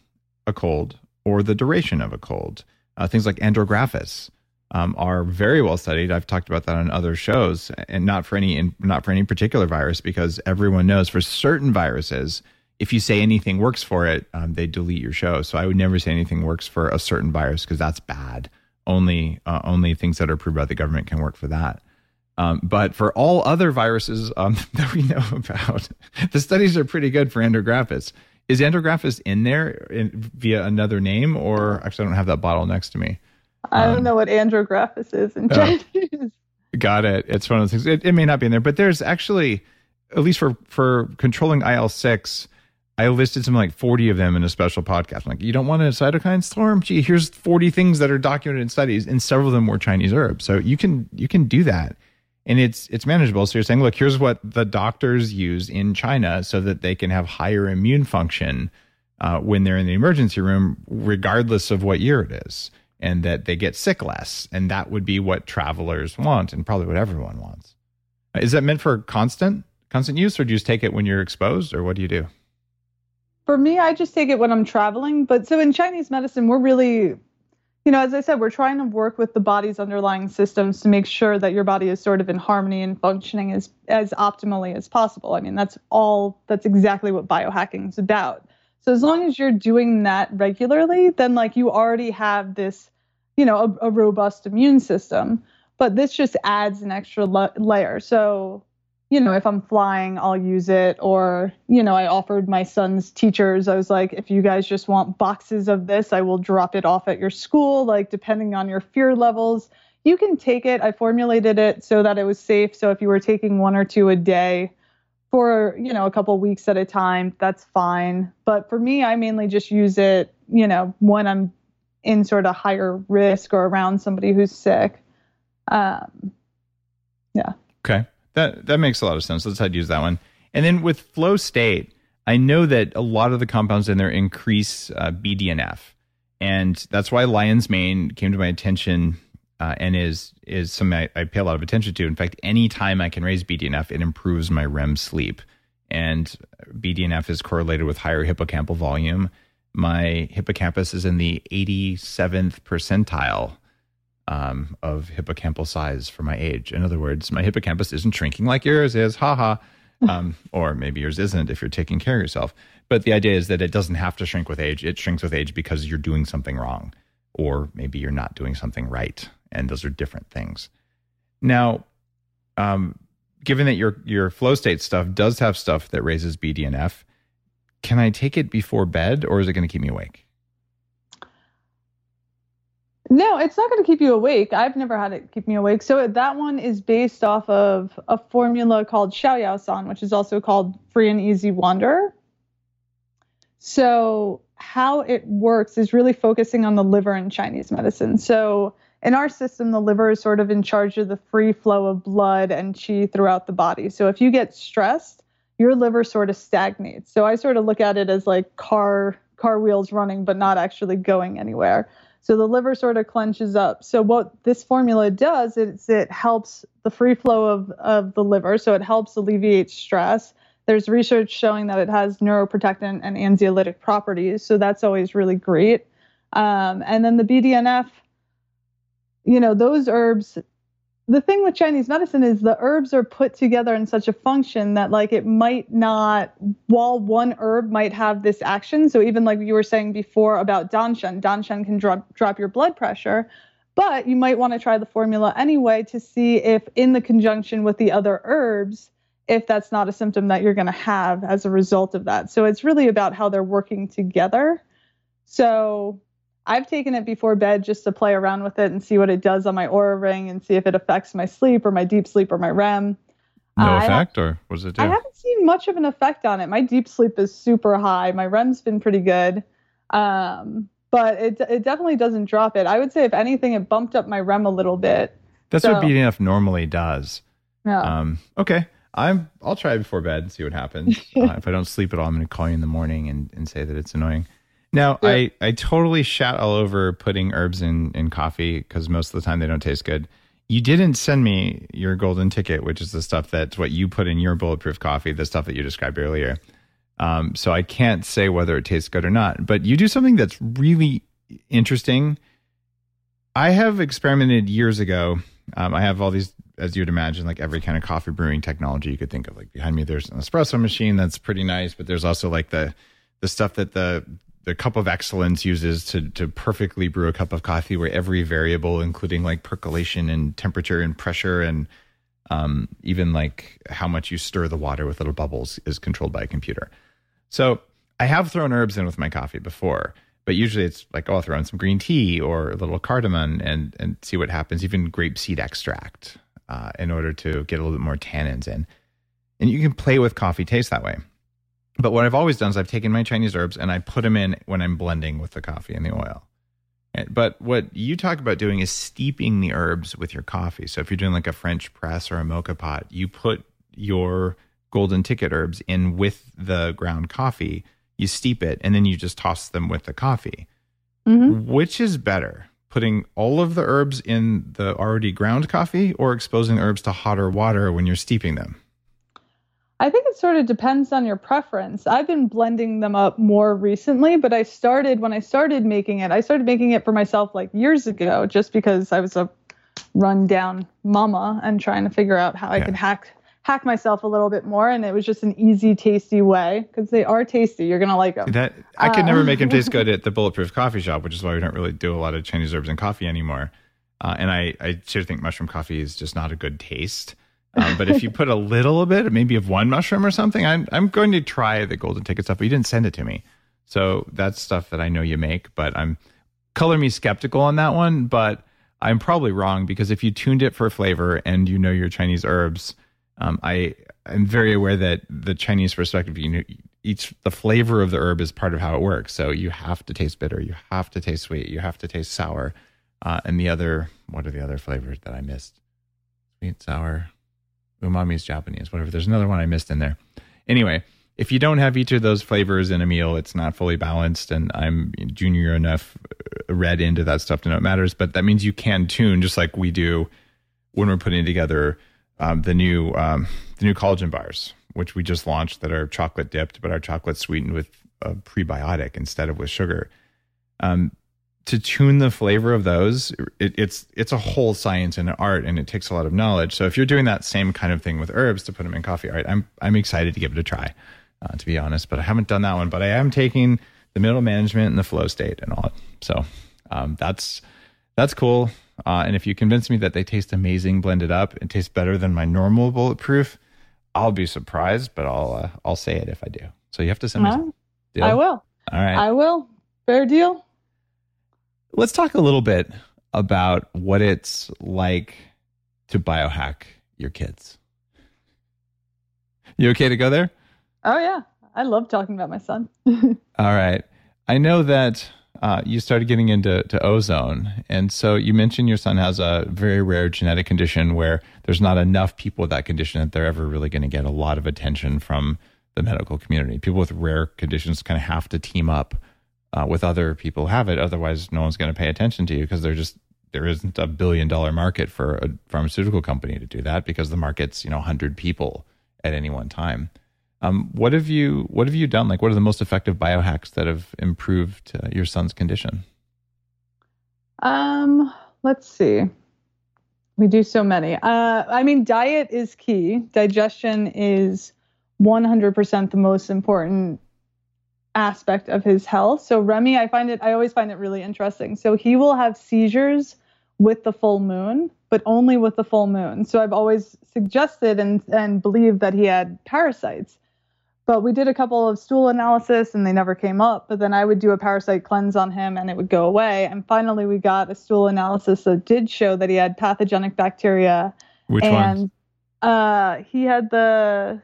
a cold or the duration of a cold. Uh, things like andrographis um, are very well studied. I've talked about that on other shows, and not for any in, not for any particular virus, because everyone knows for certain viruses, if you say anything works for it, um, they delete your show. So I would never say anything works for a certain virus because that's bad. Only uh, only things that are approved by the government can work for that. Um, but for all other viruses um, that we know about, the studies are pretty good for andrographis. Is andrographis in there in, via another name, or actually, I don't have that bottle next to me. I don't um, know what andrographis is in oh. Chinese. got it. It's one of those things. It, it may not be in there, but there's actually, at least for for controlling IL six, I listed something like 40 of them in a special podcast. I'm like, you don't want a cytokine storm? Gee, here's 40 things that are documented in studies, and several of them were Chinese herbs. So you can you can do that and it's it's manageable. So you're saying, look, here's what the doctors use in China so that they can have higher immune function uh, when they're in the emergency room, regardless of what year it is, and that they get sick less. And that would be what travelers want, and probably what everyone wants. Is that meant for constant constant use, or do you just take it when you're exposed, or what do you do? For me, I just take it when I'm traveling. But so in Chinese medicine, we're really you know, as I said, we're trying to work with the body's underlying systems to make sure that your body is sort of in harmony and functioning as as optimally as possible. I mean, that's all that's exactly what biohacking is about. So as long as you're doing that regularly, then like you already have this, you know, a, a robust immune system. But this just adds an extra la- layer. So you know, if I'm flying, I'll use it. Or, you know, I offered my son's teachers, I was like, if you guys just want boxes of this, I will drop it off at your school, like, depending on your fear levels. You can take it. I formulated it so that it was safe. So if you were taking one or two a day for, you know, a couple weeks at a time, that's fine. But for me, I mainly just use it, you know, when I'm in sort of higher risk or around somebody who's sick. Um, yeah. Okay. That that makes a lot of sense. Let's head use that one. And then with flow state, I know that a lot of the compounds in there increase uh, BDNF, and that's why lion's mane came to my attention uh, and is is something I, I, pay a lot of attention to. In fact, anytime I can raise BDNF, it improves my REM sleep. And BDNF is correlated with higher hippocampal volume. My hippocampus is in the 87th percentile um, of hippocampal size for my age. In other words, my hippocampus isn't shrinking like yours is, haha. Um, or maybe yours isn't if you're taking care of yourself. But the idea is that it doesn't have to shrink with age. It shrinks with age because you're doing something wrong, or maybe you're not doing something right. And those are different things. Now, um, given that your your flow state stuff does have stuff that raises BDNF, can I take it before bed, or is it going to keep me awake? No, it's not going to keep you awake. I've never had it keep me awake. So that one is based off of a formula called Xiao San, which is also called Free and Easy Wander. So how it works is really focusing on the liver in Chinese medicine. So in our system, the liver is sort of in charge of the free flow of blood and qi throughout the body. So if you get stressed, your liver sort of stagnates. So I sort of look at it as like car car wheels running but not actually going anywhere. So the liver sort of clenches up. So what this formula does is it helps the free flow of, of the liver. So it helps alleviate stress. There's research showing that it has neuroprotectant and anxiolytic properties. So that's always really great. Um, and then the BDNF, you know, those herbs the thing with Chinese medicine is the herbs are put together in such a function that like it might not while one herb might have this action so even like you were saying before about danshen danshen can drop drop your blood pressure but you might want to try the formula anyway to see if in the conjunction with the other herbs if that's not a symptom that you're going to have as a result of that. So it's really about how they're working together. So I've taken it before bed just to play around with it and see what it does on my Oura ring and see if it affects my sleep or my deep sleep or my REM. No uh, effect, or was it? Do? I haven't seen much of an effect on it. My deep sleep is super high. My REM's been pretty good, um, but it it definitely doesn't drop it. I would say if anything, it bumped up my REM a little bit. That's so, what BDNF normally does. Yeah. Um, okay. I'm. I'll try before bed and see what happens. uh, if I don't sleep at all, I'm going to call you in the morning and, and say that it's annoying. Now, yeah. I, I totally shout all over putting herbs in, in coffee because most of the time they don't taste good. You didn't send me your golden ticket, which is the stuff that's what you put in your bulletproof coffee, the stuff that you described earlier. Um, so I can't say whether it tastes good or not. But you do something that's really interesting. I have experimented years ago. Um, I have all these, as you'd imagine, like every kind of coffee brewing technology you could think of. Like behind me, there's an espresso machine that's pretty nice, but there's also like the the stuff that the the cup of excellence uses to to perfectly brew a cup of coffee where every variable including like percolation and temperature and pressure and um, even like how much you stir the water with little bubbles is controlled by a computer. So i have thrown herbs in with my coffee before but usually it's like oh i'll throw in some green tea or a little cardamom and and see what happens even grape seed extract uh, in order to get a little bit more tannins in. And you can play with coffee taste that way but what I've always done is I've taken my Chinese herbs and I put them in when I'm blending with the coffee and the oil. But what you talk about doing is steeping the herbs with your coffee. So if you're doing like a French press or a moka pot, you put your golden ticket herbs in with the ground coffee, you steep it, and then you just toss them with the coffee. Mm-hmm. Which is better, putting all of the herbs in the already ground coffee or exposing herbs to hotter water when you're steeping them? I think it sort of depends on your preference. I've been blending them up more recently, but I started when I started making it, I started making it for myself like years ago just because I was a rundown mama and trying to figure out how I could hack hack myself a little bit more and it was just an easy tasty way because they are tasty. You're gonna like them that i could uh, never make them taste good at the bulletproof coffee shop which is why we don't really do a lot of chinese herbs and coffee anymore. Uh, and i i sure think mushroom coffee is just not a good taste. um, but if you put a little bit, maybe of one mushroom or something, I'm I'm going to try the golden ticket stuff. But you didn't send it to me, so that's stuff that I know you make. But I'm color me skeptical on that one. But I'm probably wrong because if you tuned it for flavor and you know your Chinese herbs, um, I am very aware that the Chinese perspective, you know, each the flavor of the herb is part of how it works. So you have to taste bitter, you have to taste sweet, you have to taste sour, uh, and the other what are the other flavors that I missed? Sweet, sour, umami is Japanese, whatever. There's another one I missed in there. Anyway, if you don't have each of those flavors in a meal, it's not fully balanced. And I'm junior enough uh, read into that stuff to know it matters. But that means you can tune just like we do when we're putting together um, the new um, the new collagen bars, which we just launched that are chocolate dipped, but are chocolate sweetened with a prebiotic instead of with sugar. Um, to tune the flavor of those, it, it's it's a whole science and an art, and it takes a lot of knowledge. So if you're doing that same kind of thing with herbs to put them in coffee, all right, I'm I'm excited to give it a try, uh, to be honest. But I haven't done that one. But I am taking the middle management and the flow state and all. So um, that's that's cool. Uh, and if you convince me that they taste amazing blended up, and taste better than my normal bulletproof, I'll be surprised. But I'll uh, I'll say it if I do. So you have to send me. Deal? I will. All right. I will. Fair deal. Let's talk a little bit about what it's like to biohack your kids. You okay to go there? Oh, yeah. I love talking about my son. All right. I know that uh, you started getting into to ozone. And so you mentioned your son has a very rare genetic condition where there's not enough people with that condition that they're ever really going to get a lot of attention from the medical community. People with rare conditions kind of have to team up with other people have it. Otherwise, no one's going to pay attention to you because they're just there isn't a billion dollar market for a pharmaceutical company to do that because the market's you know 100 people at any one time. Um, what have you What have you done? Like, what are the most effective biohacks that have improved uh, your son's condition? Um, let's see. We do so many. Uh, I mean, diet is key. Digestion is 100% the most important aspect of his health. So Remy, I find it I always find it really interesting. So he will have seizures with the full moon, but only with the full moon. So I've always suggested and and believed that he had parasites. But we did a couple of stool analysis and they never came up. But then I would do a parasite cleanse on him and it would go away. And finally we got a stool analysis that did show that he had pathogenic bacteria. Which and, one? Uh he had the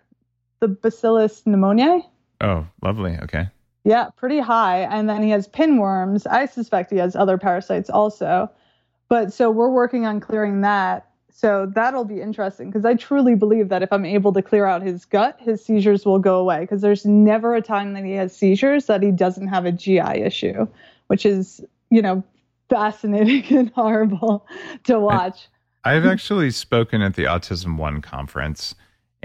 the bacillus pneumoniae. Oh, lovely. Okay. Yeah, pretty high. And then he has pinworms. I suspect he has other parasites also. But so we're working on clearing that. So that'll be interesting because I truly believe that if I'm able to clear out his gut, his seizures will go away because there's never a time that he has seizures that he doesn't have a GI issue, which is, you know, fascinating and horrible to watch. I've actually spoken at the Autism One conference,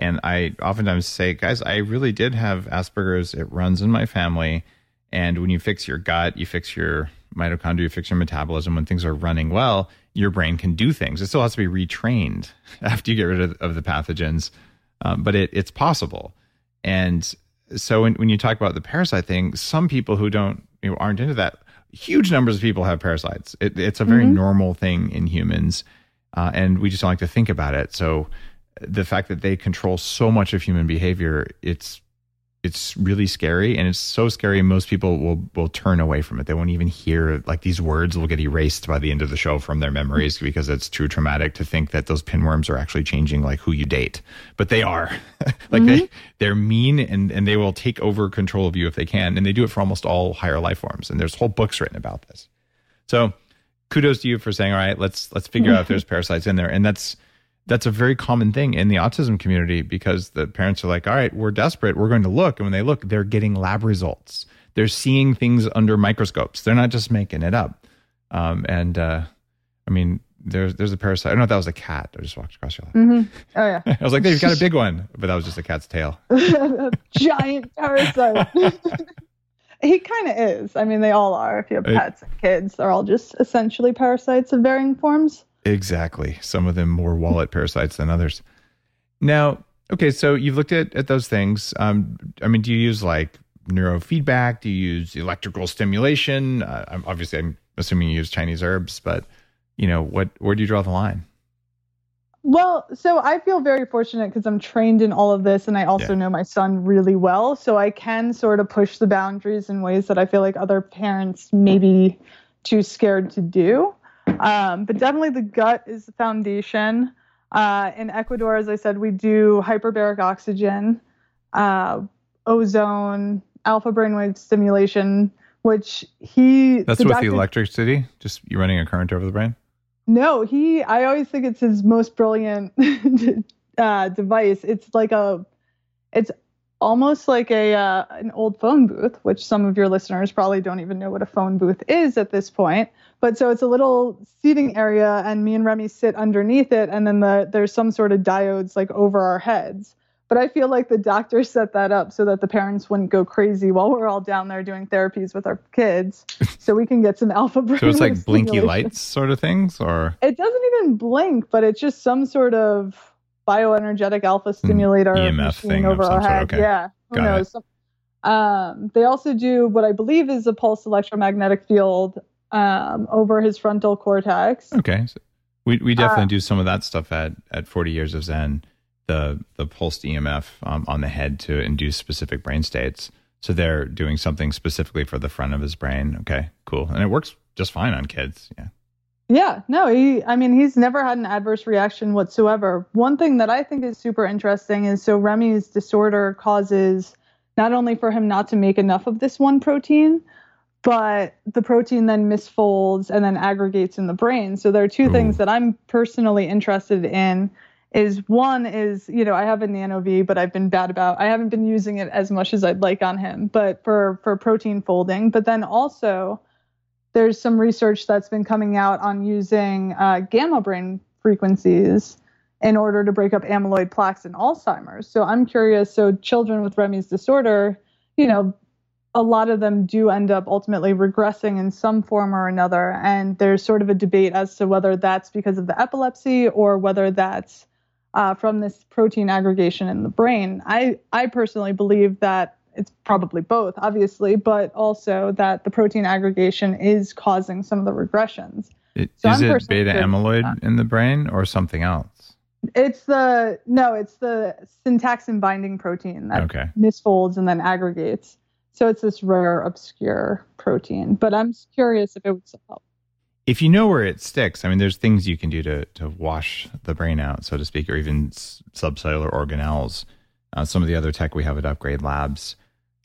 and I oftentimes say, guys, I really did have Asperger's. It runs in my family. And when you fix your gut, you fix your mitochondria, you fix your metabolism. When things are running well, your brain can do things. It still has to be retrained after you get rid of, of the pathogens, um, but it, it's possible. And so when, when you talk about the parasite thing, some people who don't you know, aren't into that, huge numbers of people have parasites. It, it's a very mm-hmm. normal thing in humans, uh, and we just don't like to think about it. So the fact that they control so much of human behavior, it's it's really scary and it's so scary most people will will turn away from it. They won't even hear like these words will get erased by the end of the show from their memories because it's too traumatic to think that those pinworms are actually changing like who you date. But they are. Like mm-hmm. they they're mean and and they will take over control of you if they can and they do it for almost all higher life forms and there's whole books written about this. So kudos to you for saying all right let's let's figure out if there's parasites in there and that's that's a very common thing in the autism community because the parents are like, all right, we're desperate. We're going to look. And when they look, they're getting lab results. They're seeing things under microscopes. They're not just making it up. Um, and uh, I mean, there's there's a parasite. I don't know if that was a cat. I just walked across your lap. Mm-hmm. Oh yeah. I was like, they've got a big one, but that was just a cat's tail. Giant parasite. he kind of is. I mean, they all are. If you have pets and kids, they're all just essentially parasites of varying forms. Exactly. Some of them more wallet parasites than others. Now, okay, so you've looked at, at those things. Um, I mean, do you use like neurofeedback? Do you use electrical stimulation? Uh, I'm, obviously, I'm assuming you use Chinese herbs, but you know, what where do you draw the line? Well, so I feel very fortunate because I'm trained in all of this and I also yeah. know my son really well. So I can sort of push the boundaries in ways that I feel like other parents may be too scared to do. Um, but definitely the gut is the foundation. Uh, in Ecuador, as I said, we do hyperbaric oxygen, uh, ozone, alpha brainwave stimulation, which he. That's the with doctor, the electricity? Just you running a current over the brain? No, he. I always think it's his most brilliant uh, device. It's like a. It's almost like a uh, an old phone booth, which some of your listeners probably don't even know what a phone booth is at this point. But so it's a little seating area, and me and Remy sit underneath it, and then the, there's some sort of diodes like over our heads. But I feel like the doctor set that up so that the parents wouldn't go crazy while we're all down there doing therapies with our kids, so we can get some alpha brain. so it's like blinky lights sort of things, or it doesn't even blink, but it's just some sort of bioenergetic alpha hmm. stimulator EMF thing over our head. Okay. Yeah, who Got knows? Um, they also do what I believe is a pulse electromagnetic field um, over his frontal cortex. Okay, so we we definitely uh, do some of that stuff at at Forty Years of Zen. The the pulsed EMF um, on the head to induce specific brain states. So they're doing something specifically for the front of his brain. Okay, cool, and it works just fine on kids. Yeah. Yeah, no, he, I mean, he's never had an adverse reaction whatsoever. One thing that I think is super interesting is so Remy's disorder causes not only for him not to make enough of this one protein, but the protein then misfolds and then aggregates in the brain. So there are two Ooh. things that I'm personally interested in is one is, you know, I have a NanoVi, but I've been bad about I haven't been using it as much as I'd like on him, but for for protein folding, but then also there's some research that's been coming out on using uh, gamma brain frequencies in order to break up amyloid plaques in Alzheimer's. So I'm curious. So children with Remy's disorder, you know, a lot of them do end up ultimately regressing in some form or another. And there's sort of a debate as to whether that's because of the epilepsy or whether that's uh, from this protein aggregation in the brain. I, I personally believe that it's probably both, obviously, but also that the protein aggregation is causing some of the regressions. It, so is I'm it beta amyloid in the brain or something else? It's the no, it's the syntaxin binding protein that okay. misfolds and then aggregates. So it's this rare, obscure protein. But I'm curious if it would help. If you know where it sticks, I mean, there's things you can do to to wash the brain out, so to speak, or even subcellular organelles. Uh, some of the other tech we have at Upgrade Labs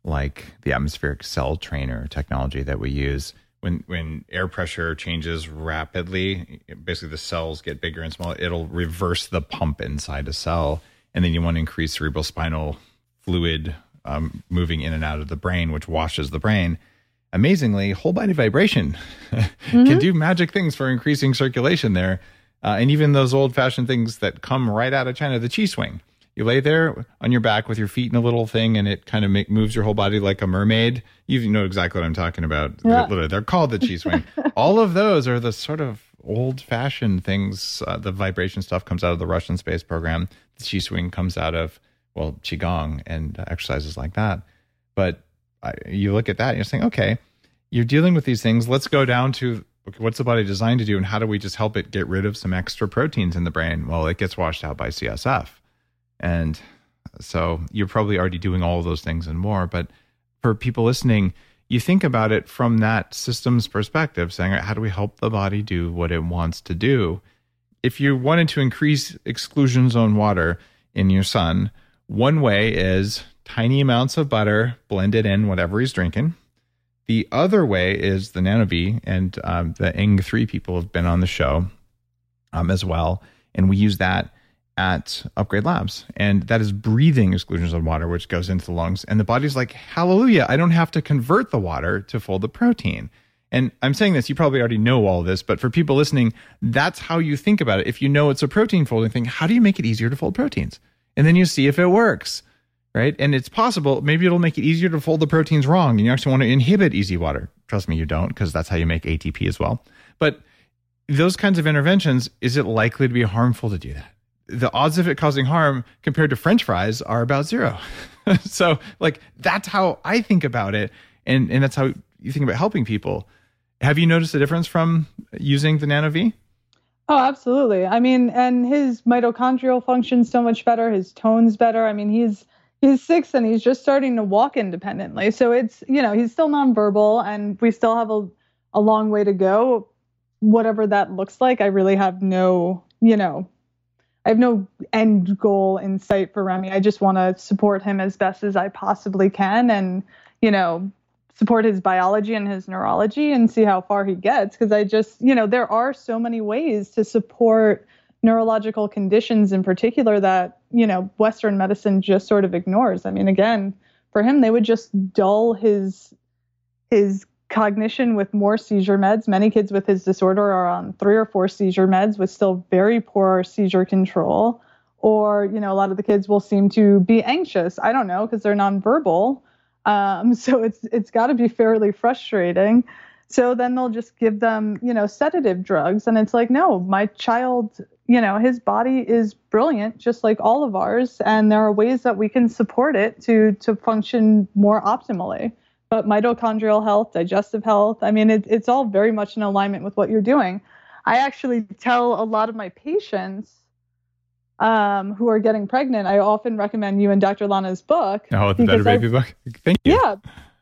like the atmospheric cell trainer technology that we use. When when air pressure changes rapidly, basically the cells get bigger and smaller. It'll reverse the pump inside a cell, and then you want to increase cerebral spinal fluid um, moving in and out of the brain, which washes the brain. Amazingly, whole body vibration mm-hmm. can do magic things for increasing circulation there. Uh, and even those old fashioned things that come right out of China, the chi swing. You lay there on your back with your feet in a little thing, and it kind of make, moves your whole body like a mermaid. You know exactly what I'm talking about. Yeah. They're called the chi swing. All of those are the sort of old fashioned things. Uh, the vibration stuff comes out of the Russian space program. The chi swing comes out of well qigong and exercises like that. But I, you look at that, and you're saying, okay, you're dealing with these things. Let's go down to okay, what's the body designed to do, and how do we just help it get rid of some extra proteins in the brain? Well, it gets washed out by CSF, and so you're probably already doing all those things and more. But for people listening, you think about it from that systems perspective, saying, how do we help the body do what it wants to do? If you wanted to increase exclusion zone water in your son, one way is tiny amounts of butter blended in whatever he's drinking. The other way is the NanoVi, and um, the Eng3 people have been on the show um, as well. And we use that at Upgrade Labs. And that is breathing exclusions zone water, which goes into the lungs. And the body's like, hallelujah, I don't have to convert the water to fold the protein. And I'm saying this, you probably already know all this, but for people listening, that's how you think about it. If you know it's a protein folding thing, how do you make it easier to fold proteins? And then you see if it works, right? And it's possible, maybe it'll make it easier to fold the proteins wrong. And you actually want to inhibit easy water. Trust me, you don't, because that's how you make ATP as well. But those kinds of interventions, is it likely to be harmful to do that? The odds of it causing harm compared to french fries are about zero. So like that's how i think about it and and that's how you think about helping people. Have you noticed a difference from using the NanoVi? Oh absolutely. I mean and his mitochondrial function's so much better his tone's better. I mean he's he's six and he's just starting to walk independently. So it's you know he's still nonverbal and we still have a, a long way to go. Whatever that looks like i really have no you know I have no end goal in sight for Remy. I just want to support him as best as I possibly can and, you know, support his biology and his neurology and see how far he gets. Because I just, you know, there are so many ways to support neurological conditions in particular that, you know, Western medicine just sort of ignores. I mean, again, for him, they would just dull his his cognition with more seizure meds. Many kids with his disorder are on three or four seizure meds with still very poor seizure control. Or, you know, a lot of the kids will seem to be anxious. I don't know because they're nonverbal. Um, so it's it's got to be fairly frustrating. So then they'll just give them, you know, sedative drugs, and it's like, no, my child, you know, his body is brilliant, just like all of ours, and there are ways that we can support it to to function more optimally but mitochondrial health, digestive health. I mean, it, it's all very much in alignment with what you're doing. I actually tell a lot of my patients um, who are getting pregnant, I often recommend you and Dr. Lana's book. Oh, the Better Baby book. Thank you. Yeah.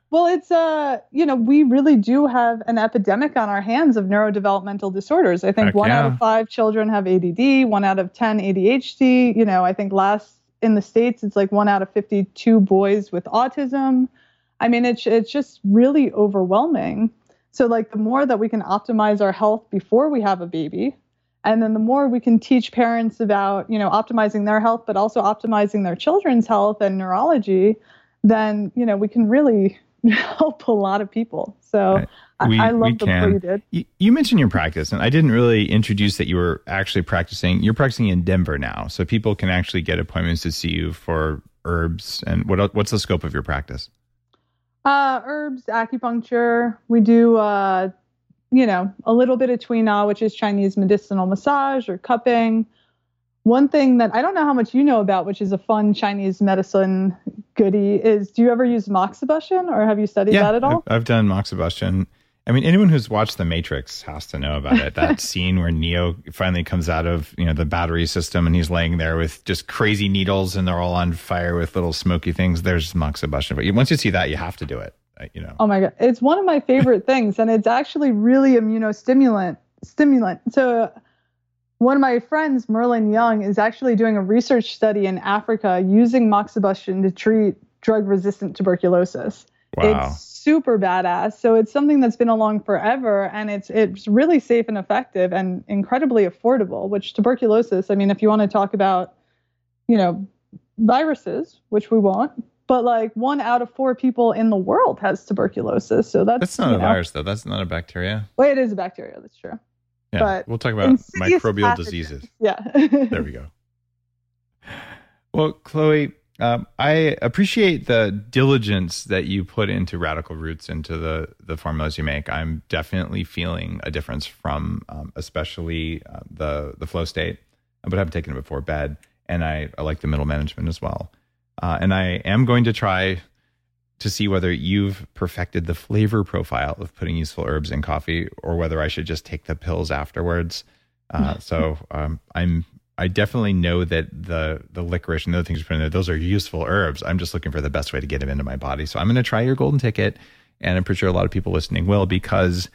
Well, it's uh, you know, we really do have an epidemic on our hands of neurodevelopmental disorders. I think Heck one yeah. out of five children have ADD, one out of ten ADHD. You know, I think last in the states it's like one out of fifty-two boys with autism. I mean, it's it's just really overwhelming. So like the more that we can optimize our health before we have a baby, and then the more we can teach parents about, you know, optimizing their health but also optimizing their children's health and neurology, then, you know, we can really help a lot of people. So Right. We- I, I love the can. you did. You, you mentioned your practice, and I didn't really introduce that you were actually practicing. You're practicing in Denver now, so people can actually get appointments to see you for herbs. And what what's the scope of your practice? Uh, herbs, acupuncture. We do, uh, you know, a little bit of Tui Na, which is Chinese medicinal massage or cupping. One thing that I don't know how much you know about, which is a fun Chinese medicine goodie, is do you ever use moxibustion or have you studied that at all? I've, I've done moxibustion. I mean, anyone who's watched The Matrix has to know about it. That scene where Neo finally comes out of you know the battery system and he's laying there with just crazy needles and they're all on fire with little smoky things. There's moxibustion, but once you see that, you have to do it. uh, You know. Oh my god, it's one of my favorite things, and it's actually really immunostimulant. Stimulant. So, uh, one of my friends, Merlin Young, is actually doing a research study in Africa using moxibustion to treat drug-resistant tuberculosis. Wow. It's super badass. So it's something that's been along forever, and it's it's really safe and effective and incredibly affordable. Which tuberculosis, I mean, if you want to talk about, you know, viruses, which we won't, but like one out of four people in the world has tuberculosis. So that's That's not a know- virus, though. That's not a bacteria. Well, it is a bacteria. That's true. Yeah, but we'll talk about microbial pathogens. diseases. Yeah. There we go. Well, Chloe, um, I appreciate the diligence that you put into Radical Roots into the the formulas you make. I'm definitely feeling a difference from, um, especially uh, the the flow state, but I've taken it before bed, and I, I like the middle management as well. Uh, and I am going to try to see whether you've perfected the flavor profile of putting useful herbs in coffee, or whether I should just take the pills afterwards. Uh, so um, I'm I definitely know that the the licorice and the other things you put in there, those are useful herbs. I'm just looking for the best way to get them into my body. So I'm going to try your golden ticket, and I'm pretty sure a lot of people listening will because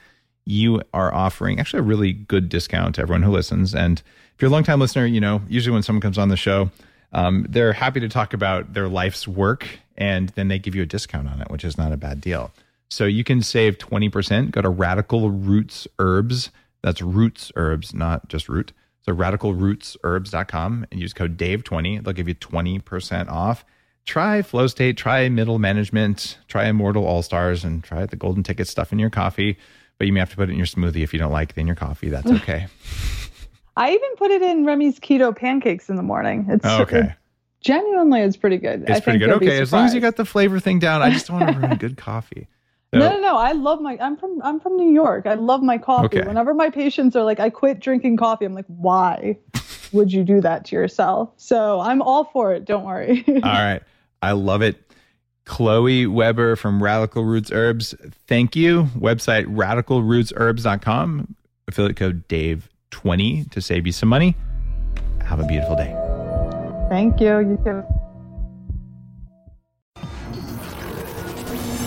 you are offering actually a really good discount to everyone who listens. And if you're a long time listener, you know usually when someone comes on the show, um, they're happy to talk about their life's work, and then they give you a discount on it, which is not a bad deal. So you can save 20%. Go to Radical Roots Herbs. That's Roots Herbs, not just root. So radicalrootsherbs.com and use code DAVE20. They'll give you 20% off. Try Flow State, try Middle Management, try Immortal All Stars, and try the Golden Ticket stuff in your coffee. But you may have to put it in your smoothie if you don't like it in your coffee. That's okay. I even put it in Remy's keto pancakes in the morning. It's oh, okay. it genuinely it's pretty good. It's I pretty good. Okay. As long as you got the flavor thing down, I just don't want to ruin good coffee. No, no, no. I love my. I'm from. I'm from New York. I love my coffee. Okay. Whenever my patients are like, "I quit drinking coffee," I'm like, "Why would you do that to yourself?" So I'm all for it. Don't worry. All right. I love it. Chloe Weber from Radical Roots Herbs. Thank you. Website radicalrootsherbs.com. Affiliate code Dave20 to save you some money. Have a beautiful day. Thank you. You too.